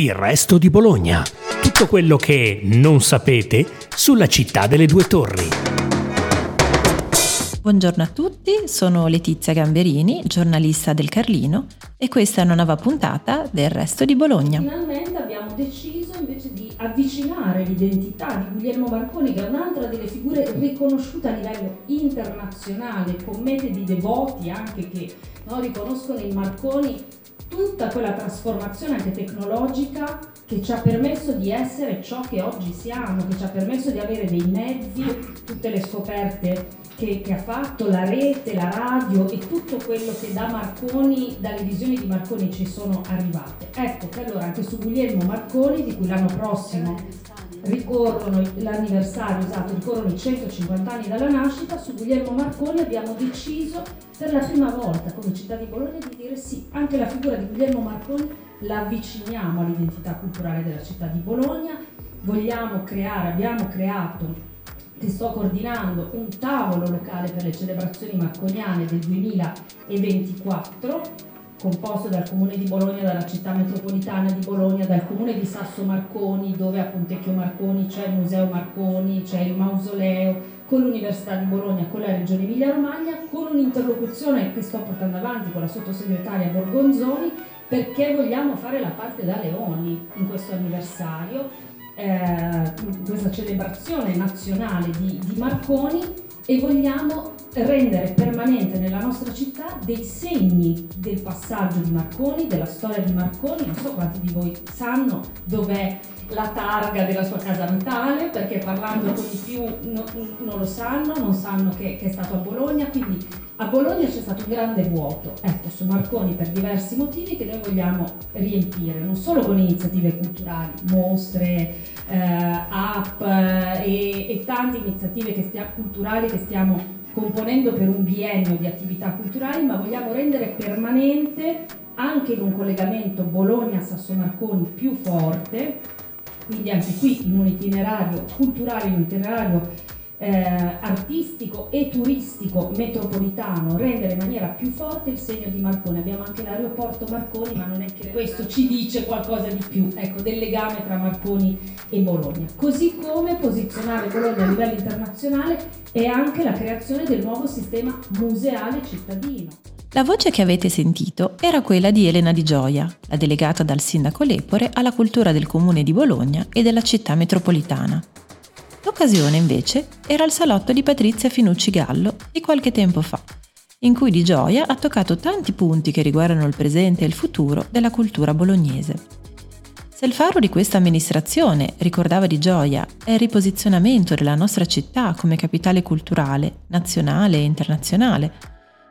Il resto di Bologna. Tutto quello che non sapete sulla città delle due torri. Buongiorno a tutti, sono Letizia Gamberini, giornalista del Carlino e questa è una nuova puntata del resto di Bologna. Finalmente abbiamo deciso invece di avvicinare l'identità di Guglielmo Marconi, che è un'altra delle figure riconosciute a livello internazionale, con metodi devoti anche che no, riconoscono in Marconi tutta quella trasformazione anche tecnologica che ci ha permesso di essere ciò che oggi siamo, che ci ha permesso di avere dei mezzi, tutte le scoperte che, che, ha fatto, la rete, la radio e tutto quello che da Marconi, dalle visioni di Marconi ci sono arrivate. Ecco che allora anche su Guglielmo Marconi, di cui l'anno prossimo ricorrono l'anniversario, esatto, ricorrono i 150 anni dalla nascita, su Guglielmo Marconi abbiamo deciso per la prima volta come città di Bologna di dire sì, anche la figura di Guglielmo Marconi la avviciniamo all'identità culturale della città di Bologna, vogliamo creare, abbiamo creato che sto coordinando un tavolo locale per le celebrazioni marconiane del 2024 composto dal Comune di Bologna, dalla città metropolitana di Bologna, dal Comune di Sasso Marconi, dove a Pontecchio Marconi c'è il Museo Marconi, c'è il mausoleo, con l'Università di Bologna, con la Regione Emilia-Romagna, con un'interlocuzione che sto portando avanti con la sottosegretaria Borgonzoni, perché vogliamo fare la parte da leoni in questo anniversario, eh, questa celebrazione nazionale di, di Marconi e vogliamo rendere permanente nella nostra città dei segni del passaggio di Marconi, della storia di Marconi. Non so quanti di voi sanno dov'è la targa della sua casa natale, perché parlando con i più no, non lo sanno, non sanno che, che, è stato a Bologna, quindi a Bologna c'è stato un grande vuoto, ecco, su Marconi per diversi motivi che noi vogliamo riempire, non solo con iniziative culturali, mostre, eh, app eh, e, e, tante iniziative che stia, culturali che stiamo componendo per un biennio di attività culturali, ma vogliamo rendere permanente anche in un collegamento Bologna-Sasso-Marconi più forte, quindi anche qui in un itinerario culturale, in un itinerario eh, artistico e turistico metropolitano rendere in maniera più forte il segno di Marconi. Abbiamo anche l'aeroporto Marconi, ma non è che questo ci dice qualcosa di più, ecco, del legame tra Marconi e Bologna. Così come posizionare Bologna a livello internazionale e anche la creazione del nuovo sistema museale cittadino. La voce che avete sentito era quella di Elena Di Gioia, la delegata dal sindaco Lepore alla cultura del comune di Bologna e della città metropolitana. L'occasione invece era il salotto di Patrizia Finucci Gallo di qualche tempo fa, in cui Di Gioia ha toccato tanti punti che riguardano il presente e il futuro della cultura bolognese. Se il faro di questa amministrazione, ricordava Di Gioia, è il riposizionamento della nostra città come capitale culturale, nazionale e internazionale,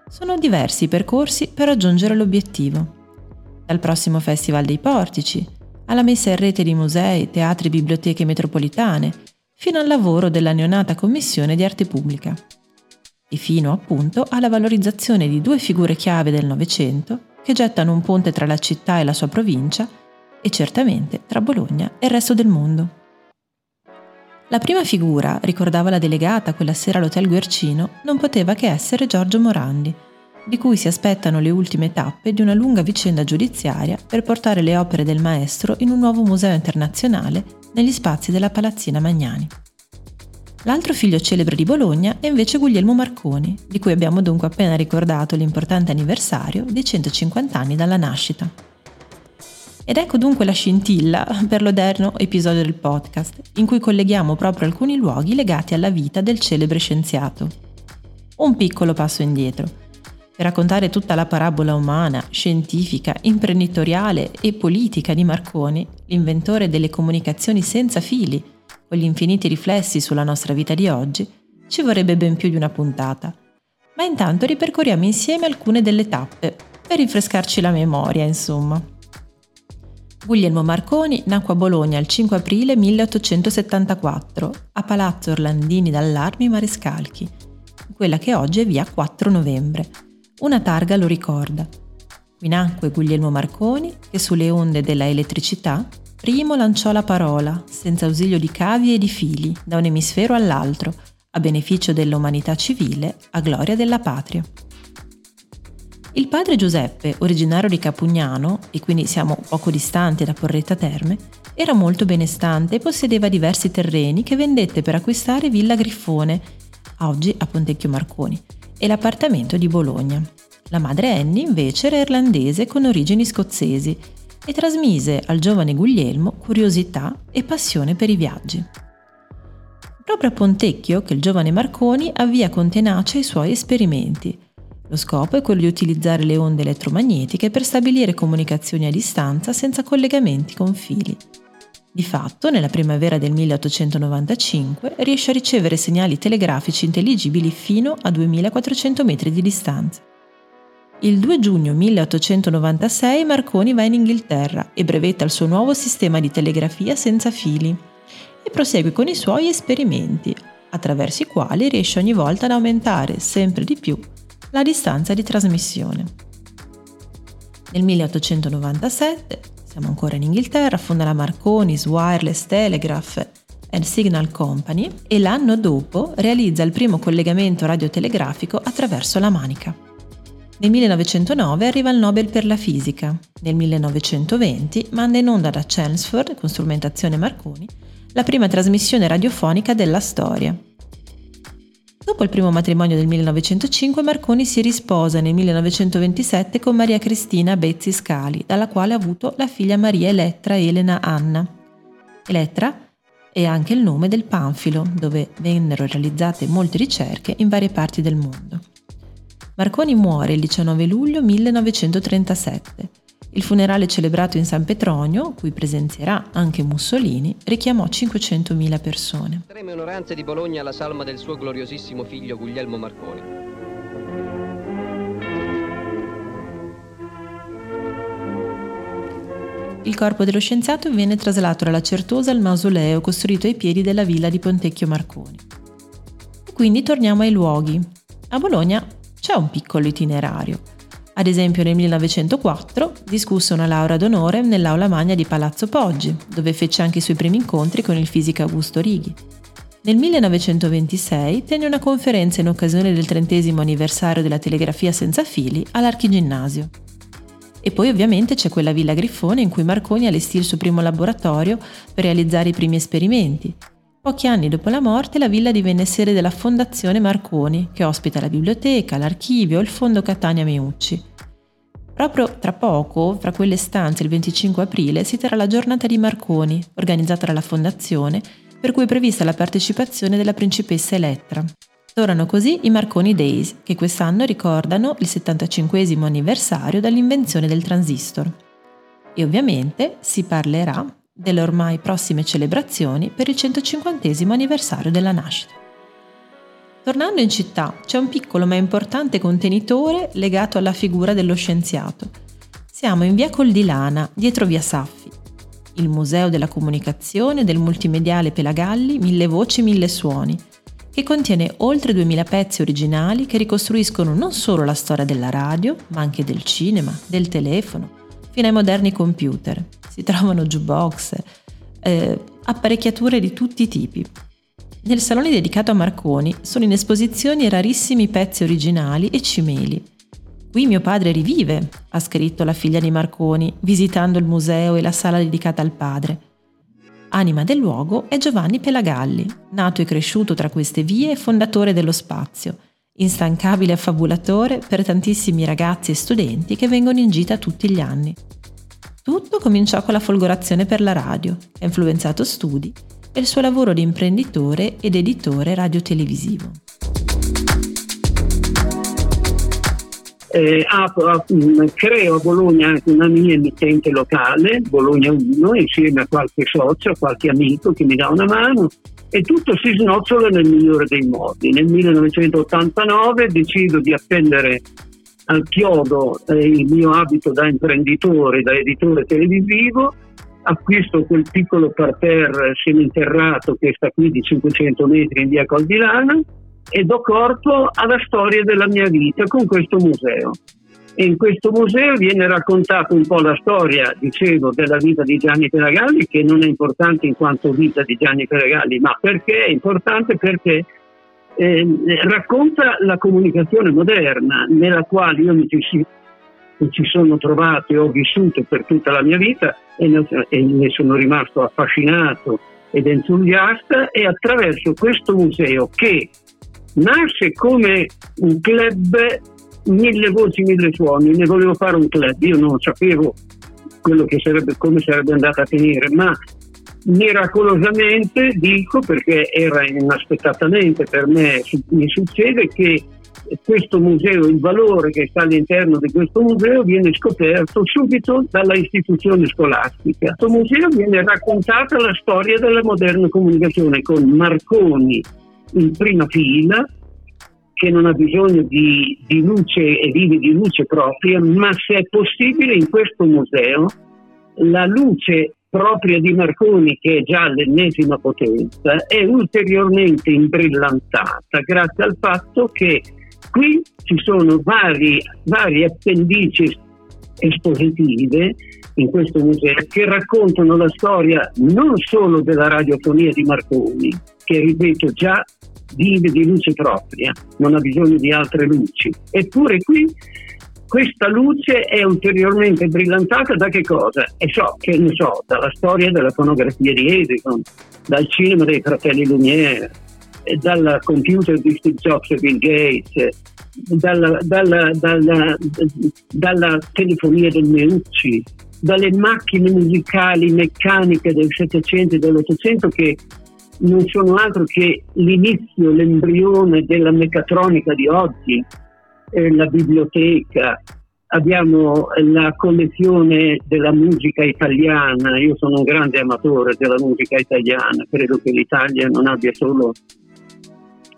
sono diversi i percorsi per raggiungere l'obiettivo. Dal prossimo Festival dei Portici, alla messa in rete di musei, teatri e biblioteche metropolitane, fino al lavoro della neonata Commissione di Arte Pubblica. E fino appunto alla valorizzazione di due figure chiave del Novecento che gettano un ponte tra la città e la sua provincia e certamente tra Bologna e il resto del mondo. La prima figura, ricordava la delegata quella sera all'Hotel Guercino, non poteva che essere Giorgio Morandi, di cui si aspettano le ultime tappe di una lunga vicenda giudiziaria per portare le opere del maestro in un nuovo museo internazionale negli spazi della Palazzina Magnani. L'altro figlio celebre di Bologna è invece Guglielmo Marconi, di cui abbiamo dunque appena ricordato l'importante anniversario dei 150 anni dalla nascita. Ed ecco dunque la scintilla per l'odierno episodio del podcast, in cui colleghiamo proprio alcuni luoghi legati alla vita del celebre scienziato. Un piccolo passo indietro, per raccontare tutta la parabola umana, scientifica, imprenditoriale e politica di Marconi, l'inventore delle comunicazioni senza fili, con gli infiniti riflessi sulla nostra vita di oggi, ci vorrebbe ben più di una puntata. Ma intanto ripercorriamo insieme alcune delle tappe, per rinfrescarci la memoria, insomma. Guglielmo Marconi nacque a Bologna il 5 aprile 1874, a Palazzo Orlandini d'Allarmi Marescalchi, quella che oggi è via 4 novembre, una targa lo ricorda. Qui nacque Guglielmo Marconi che sulle onde della elettricità primo lanciò la parola, senza ausilio di cavi e di fili, da un emisfero all'altro, a beneficio dell'umanità civile, a gloria della patria. Il padre Giuseppe, originario di Capugnano, e quindi siamo poco distanti da Porretta Terme, era molto benestante e possedeva diversi terreni che vendette per acquistare Villa Griffone, oggi a Pontecchio Marconi, e l'appartamento di Bologna. La madre Annie invece era irlandese con origini scozzesi e trasmise al giovane Guglielmo curiosità e passione per i viaggi. Proprio a Pontecchio che il giovane Marconi avvia con tenacia i suoi esperimenti. Lo scopo è quello di utilizzare le onde elettromagnetiche per stabilire comunicazioni a distanza senza collegamenti con fili. Di fatto, nella primavera del 1895 riesce a ricevere segnali telegrafici intelligibili fino a 2400 metri di distanza. Il 2 giugno 1896 Marconi va in Inghilterra e brevetta il suo nuovo sistema di telegrafia senza fili e prosegue con i suoi esperimenti, attraverso i quali riesce ogni volta ad aumentare sempre di più la distanza di trasmissione. Nel 1897, siamo ancora in Inghilterra, fonda la Marconi's Wireless Telegraph and Signal Company e l'anno dopo realizza il primo collegamento radiotelegrafico attraverso la Manica. Nel 1909 arriva il Nobel per la fisica. Nel 1920 manda in onda da Chelmsford, con strumentazione Marconi, la prima trasmissione radiofonica della storia. Dopo il primo matrimonio del 1905 Marconi si risposa nel 1927 con Maria Cristina Bezzi Scali, dalla quale ha avuto la figlia Maria Elettra Elena Anna. Elettra è anche il nome del Panfilo, dove vennero realizzate molte ricerche in varie parti del mondo. Marconi muore il 19 luglio 1937 il funerale celebrato in San Petronio, cui presenzierà anche Mussolini, richiamò 500.000 persone. Estreme onoranze di Bologna alla salma del suo gloriosissimo figlio Guglielmo Marconi. Il corpo dello scienziato viene traslato dalla Certosa al mausoleo costruito ai piedi della villa di Pontecchio Marconi. quindi torniamo ai luoghi. A Bologna c'è un piccolo itinerario. Ad esempio nel 1904 discusse una laurea d'onore nell'aula magna di Palazzo Poggi, dove fece anche i suoi primi incontri con il fisico Augusto Righi. Nel 1926 tenne una conferenza in occasione del trentesimo anniversario della telegrafia senza fili all'Archiginnasio. E poi ovviamente c'è quella Villa Griffone in cui Marconi allestì il suo primo laboratorio per realizzare i primi esperimenti. Pochi anni dopo la morte la villa divenne sede della Fondazione Marconi, che ospita la biblioteca, l'archivio e il fondo Catania Meucci. Proprio tra poco, fra quelle stanze, il 25 aprile, si terrà la giornata di Marconi, organizzata dalla Fondazione, per cui è prevista la partecipazione della principessa Elettra. Tornano così i Marconi Days, che quest'anno ricordano il 75 anniversario dall'invenzione del transistor. E ovviamente si parlerà delle ormai prossime celebrazioni per il 150 anniversario della nascita. Tornando in città, c'è un piccolo ma importante contenitore legato alla figura dello scienziato. Siamo in via Coldilana, dietro via Saffi. Il Museo della Comunicazione del multimediale Pelagalli Mille Voci, Mille Suoni, che contiene oltre 2000 pezzi originali che ricostruiscono non solo la storia della radio, ma anche del cinema, del telefono, fino ai moderni computer. Si trovano jukebox, eh, apparecchiature di tutti i tipi, nel salone dedicato a Marconi sono in esposizione rarissimi pezzi originali e cimeli. Qui mio padre rivive, ha scritto la figlia di Marconi, visitando il museo e la sala dedicata al padre. Anima del luogo è Giovanni Pelagalli, nato e cresciuto tra queste vie e fondatore dello spazio, instancabile affabulatore per tantissimi ragazzi e studenti che vengono in gita tutti gli anni. Tutto cominciò con la folgorazione per la radio, che ha influenzato studi e il suo lavoro di imprenditore ed editore radiotelevisivo. Eh, mm, creo a Bologna anche una mia emittente locale, Bologna 1, insieme a qualche socio, qualche amico che mi dà una mano e tutto si snocciola nel migliore dei modi. Nel 1989 decido di appendere al chiodo eh, il mio abito da imprenditore, da editore televisivo acquisto quel piccolo parterre seminterrato che sta qui di 500 metri in via Coldilana e do corpo alla storia della mia vita con questo museo. E in questo museo viene raccontata un po' la storia, dicevo, della vita di Gianni Peragalli, che non è importante in quanto vita di Gianni Peragalli, ma perché è importante? Perché eh, racconta la comunicazione moderna, nella quale io mi ci ci sono trovato e ho vissuto per tutta la mia vita e ne sono rimasto affascinato ed entusiasta e attraverso questo museo che nasce come un club mille voci, mille suoni, ne volevo fare un club, io non sapevo sarebbe, come sarebbe andata a finire, ma miracolosamente dico perché era inaspettatamente per me mi succede che questo museo, il valore che sta all'interno di questo museo viene scoperto subito dalla istituzione scolastica. Questo museo viene raccontata la storia della moderna comunicazione con Marconi in prima fila, che non ha bisogno di, di luce e vive di luce propria, ma se è possibile in questo museo la luce propria di Marconi, che è già l'ennesima potenza, è ulteriormente imbrillantata grazie al fatto che Qui ci sono vari, appendici espositive in questo museo che raccontano la storia non solo della radiofonia di Marconi, che ripeto già vive di luce propria, non ha bisogno di altre luci. Eppure qui questa luce è ulteriormente brillantata da che cosa? E so, che ne so, dalla storia della fonografia di Edison, dal cinema dei fratelli Lumière, dal computer di Steve Jobs e Bill Gates, dalla, dalla, dalla, dalla telefonia del Meucci, dalle macchine musicali meccaniche del Settecento e dell'Ottocento che non sono altro che l'inizio, l'embrione della meccatronica di oggi, eh, la biblioteca, abbiamo la collezione della musica italiana, io sono un grande amatore della musica italiana, credo che l'Italia non abbia solo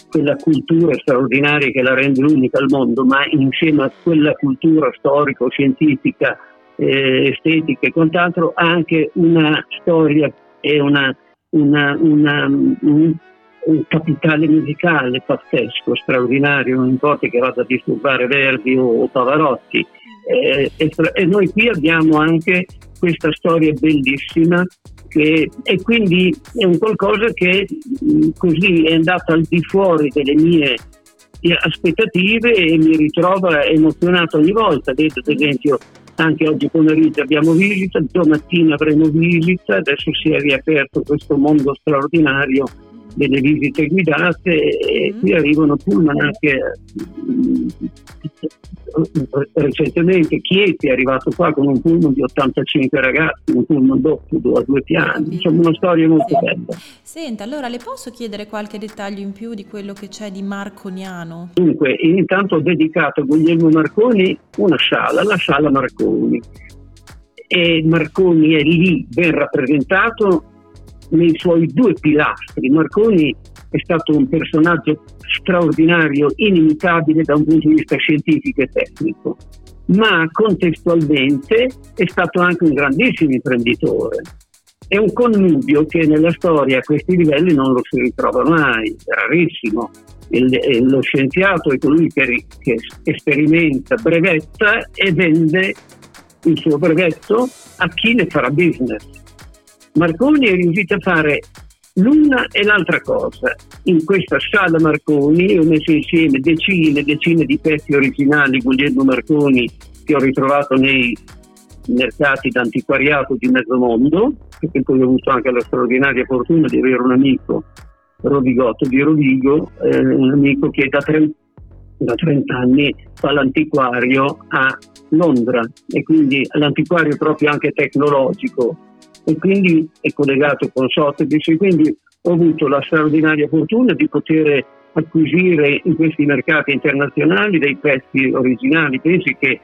quella cultura straordinaria che la rende unica al mondo, ma insieme a quella cultura storico-scientifica, eh, estetica e quant'altro, anche una storia e una, una, una, un, un, capitale musicale pazzesco, straordinario, non importa che vada a disturbare Verdi o, o Pavarotti. Eh, e, e noi qui abbiamo anche questa storia bellissima che, e quindi è un qualcosa che mh, così è andato al di fuori delle mie aspettative e mi ritrova emozionato ogni volta. Vedo ad esempio anche oggi pomeriggio abbiamo visita, domattina avremo visita, adesso si è riaperto questo mondo straordinario delle visite guidate e qui arrivano pullman anche recentemente Chieti è arrivato qua con un pullman di 85 ragazzi, un pullman doppio a due piani, insomma una storia molto sì. bella. Senta, allora le posso chiedere qualche dettaglio in più di quello che c'è di Marconiano? Dunque, intanto ho dedicato a Guglielmo Marconi una sala, la sala Marconi. E Marconi è lì ben rappresentato nei suoi due pilastri. Marconi è stato un personaggio straordinario, inimitabile da un punto di vista scientifico e tecnico, ma contestualmente è stato anche un grandissimo imprenditore. È un connubio che nella storia a questi livelli non lo si ritrova mai, è rarissimo. Il, lo scienziato è colui che, che sperimenta, brevetta e vende il suo brevetto a chi ne farà business. Marconi è riuscito a fare l'una e l'altra cosa. In questa sala Marconi ho messo insieme decine e decine di pezzi originali Guglielmo Marconi che ho ritrovato nei mercati d'antiquariato di mezzo mondo, perché poi ho avuto anche la straordinaria fortuna di avere un amico, Rovigotto di Rovigo, eh, un amico che da 30, da 30 anni fa l'antiquario a Londra e quindi l'antiquario proprio anche tecnologico e quindi è collegato con Sotheby's e quindi ho avuto la straordinaria fortuna di poter acquisire in questi mercati internazionali dei pezzi originali. Pensi che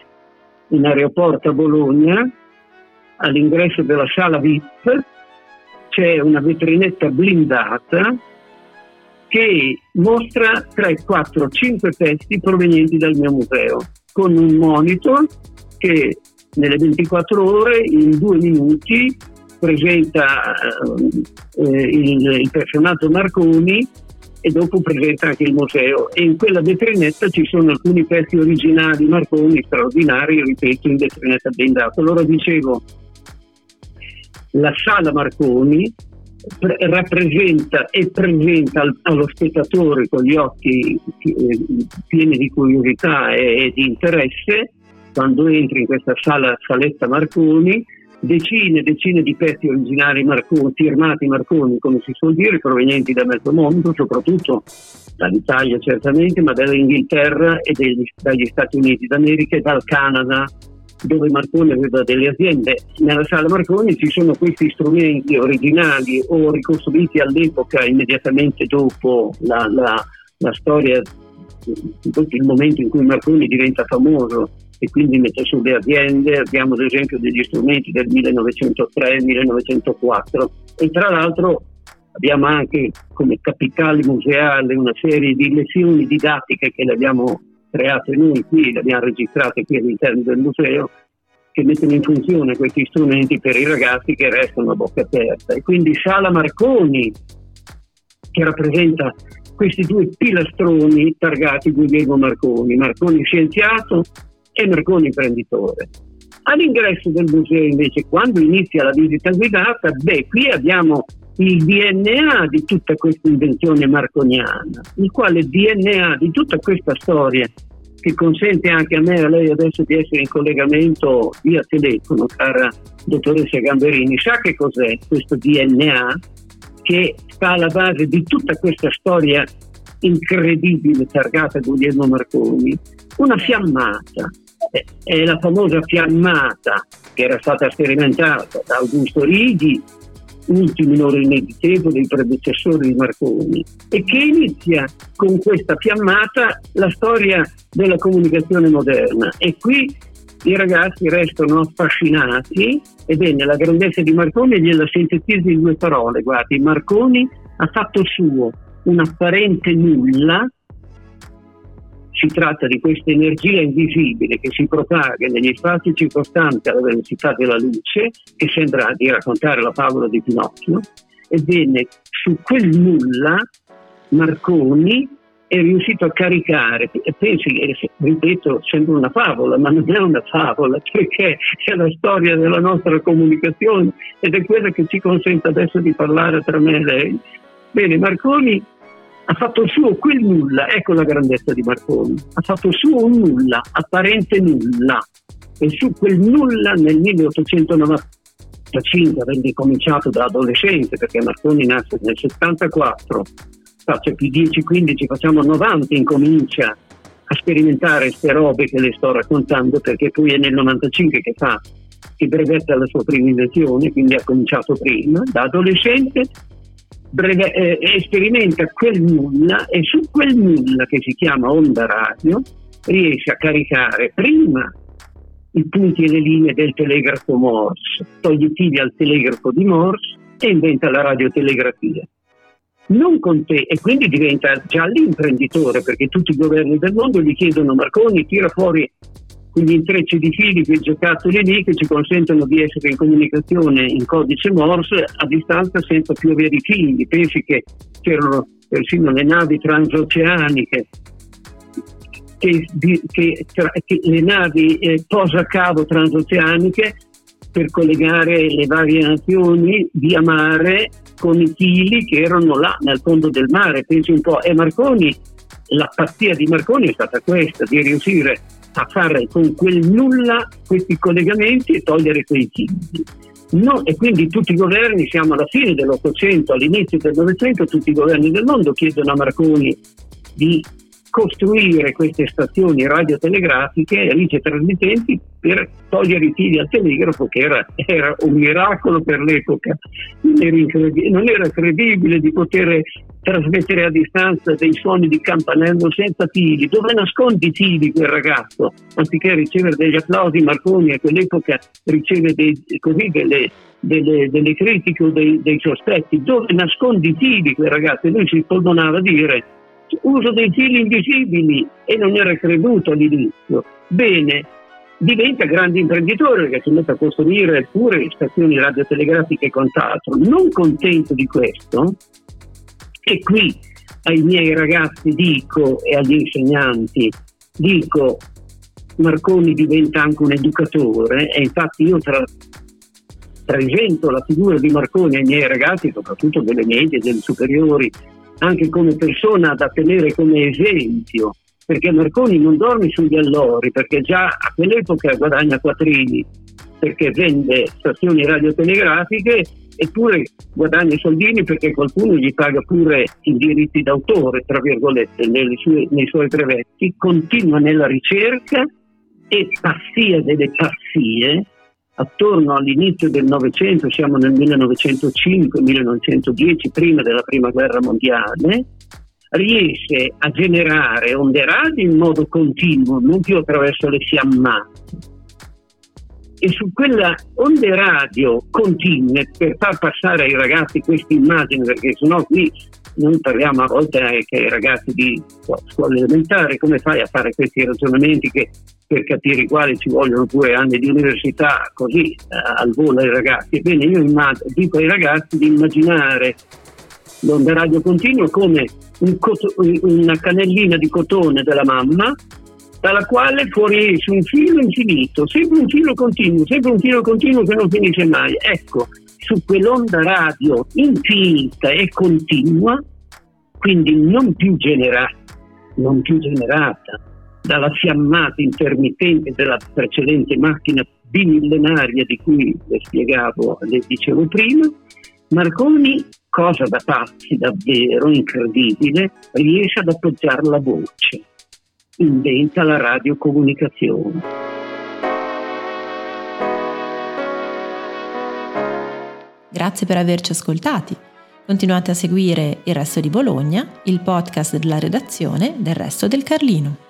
in aeroporto a Bologna, all'ingresso della sala VIP, c'è una vetrinetta blindata che mostra 3, 4, 5 pezzi provenienti dal mio museo, con un monitor che nelle 24 ore, in due minuti, presenta eh, il, il, personaggio Marconi e dopo presenta anche il museo e in quella vetrinetta ci sono alcuni pezzi originali Marconi straordinari, ripeto, in vetrinetta blindata. Allora dicevo, la sala Marconi pre- rappresenta e presenta al- allo spettatore con gli occhi eh, pieni di curiosità e, e di interesse quando entri in questa sala, saletta Marconi, decine e decine di pezzi originali Marconi, firmati Marconi, come si suol dire, provenienti da mezzo mondo, soprattutto dall'Italia certamente, ma dall'Inghilterra e degli, dagli Stati Uniti d'America e dal Canada, dove Marconi aveva delle aziende. Nella sala Marconi ci sono questi strumenti originali o ricostruiti all'epoca immediatamente dopo la, la, la storia, il momento in cui Marconi diventa famoso e quindi mette su le aziende, abbiamo ad esempio degli strumenti del 1903-1904 e tra l'altro abbiamo anche come capitale museale una serie di lezioni didattiche che le abbiamo create noi qui, le abbiamo registrate qui all'interno del museo, che mettono in funzione questi strumenti per i ragazzi che restano a bocca aperta. E quindi Sala Marconi, che rappresenta questi due pilastroni targati Guglielmo Marconi, Marconi scienziato e Marconi imprenditore. All'ingresso del museo invece, quando inizia la visita guidata, beh, qui abbiamo il DNA di tutta questa invenzione marconiana, il quale DNA di tutta questa storia che consente anche a me e a lei adesso di essere in collegamento via telefono, cara dottoressa Gamberini, sa che cos'è questo DNA che sta alla base di tutta questa storia incredibile targata Guglielmo Marconi? Una fiammata, è la famosa fiammata che era stata sperimentata da Augusto Righi ultimi loro ineditevoli dei predecessori di Marconi e che inizia con questa fiammata la storia della comunicazione moderna. E qui i ragazzi restano affascinati ebbene la grandezza di Marconi gliela sintetizza in due parole guardi Marconi ha fatto suo un apparente nulla si tratta di questa energia invisibile che si propaga negli spazi circostanti alla velocità della luce, che sembra di raccontare la favola di Pinocchio. Ebbene, su quel nulla Marconi è riuscito a caricare, pensi, ripeto, sembra una favola, ma non è una favola, perché è la storia della nostra comunicazione ed è quella che ci consente adesso di parlare tra me e lei. Bene, Marconi ha fatto suo quel nulla, ecco la grandezza di Marconi, ha fatto suo un nulla, apparente nulla, e su quel nulla nel 1895, avendo cominciato da adolescente, perché Marconi nasce nel 74, faccia più 10-15, facciamo 90, incomincia a sperimentare queste robe che le sto raccontando, perché poi è nel 95 che fa, che brevetta la sua prima invenzione, quindi ha cominciato prima, da adolescente breve, eh, esperimenta quel nulla e su quel nulla che si chiama onda radio riesce a caricare prima i punti e le linee del telegrafo Morse, toglietivi al telegrafo di Morse e inventa la radiotelegrafia. Non con te, e quindi diventa già l'imprenditore perché tutti i governi del mondo gli chiedono Marconi tira fuori quegli intrecci di fili, quei giocattoli lì che ci consentono di essere in comunicazione in codice Morse a distanza senza più avere i figli. Pensi che c'erano persino le navi transoceaniche che, che, che le navi eh, posacavo transoceaniche per collegare le varie nazioni via mare con i chili che erano là nel fondo del mare. Pensi un po', e Marconi, la pazzia di Marconi è stata questa, di riuscire a fare con quel nulla questi collegamenti e togliere quei figli. No, e quindi tutti i governi, siamo alla fine dell'Ottocento, all'inizio del Novecento, tutti i governi del mondo chiedono a Marconi di costruire queste stazioni radiotelegrafiche alice trasmittenti per togliere i fili al telegrafo che era, era un miracolo per l'epoca. Non era, non era, credibile di poter trasmettere a distanza dei suoni di campanello senza fili. Dove nascondi i fili quel ragazzo? Anziché ricevere degli applausi Marconi a quell'epoca riceve dei, così delle, delle, delle, critiche o dei, dei, sospetti. Dove nascondi i fili quel ragazzo? E lui si perdonava a dire uso dei fili invisibili e non era creduto all'inizio. Bene, diventa grande imprenditore che si mette a costruire pure stazioni radiotelegrafiche e quant'altro. Non contento di questo, e qui ai miei ragazzi dico e agli insegnanti dico Marconi diventa anche un educatore e infatti io tra, presento la figura di Marconi ai miei ragazzi, soprattutto delle medie, delle superiori, anche come persona da tenere come esempio perché Marconi non dorme sugli allori, perché già a quell'epoca guadagna quattrini, perché vende stazioni radiotelegrafiche eppure guadagna i soldini perché qualcuno gli paga pure i diritti d'autore, tra virgolette, sue, nei suoi brevetti, continua nella ricerca e pazzia delle pazzie, attorno all'inizio del Novecento, siamo nel 1905-1910, prima della Prima Guerra Mondiale, riesce a generare onde radio in modo continuo, non più attraverso le fiammate. E su quella onde radio continue per far passare ai ragazzi queste immagini, perché sennò qui noi parliamo a volte anche ai ragazzi di scuola elementare, come fai a fare questi ragionamenti che, per capire i quali ci vogliono pure anni di università, così eh, al volo ai ragazzi. Ebbene, io immag- dico ai ragazzi di immaginare l'onda radio continua come un cot- una cannellina di cotone della mamma dalla quale fuoriesce un filo infinito, sempre un filo continuo, sempre un filo continuo che non finisce mai. Ecco, su quell'onda radio infinita e continua, quindi non più generata, non più generata dalla fiammata intermittente della precedente macchina bimillenaria di cui le spiegavo, le dicevo prima, Marconi, cosa da pazzi davvero incredibile, riesce ad appoggiare la voce inventa la radiocomunicazione. Grazie per averci ascoltati. Continuate a seguire Il Resto di Bologna, il podcast della redazione del Resto del Carlino.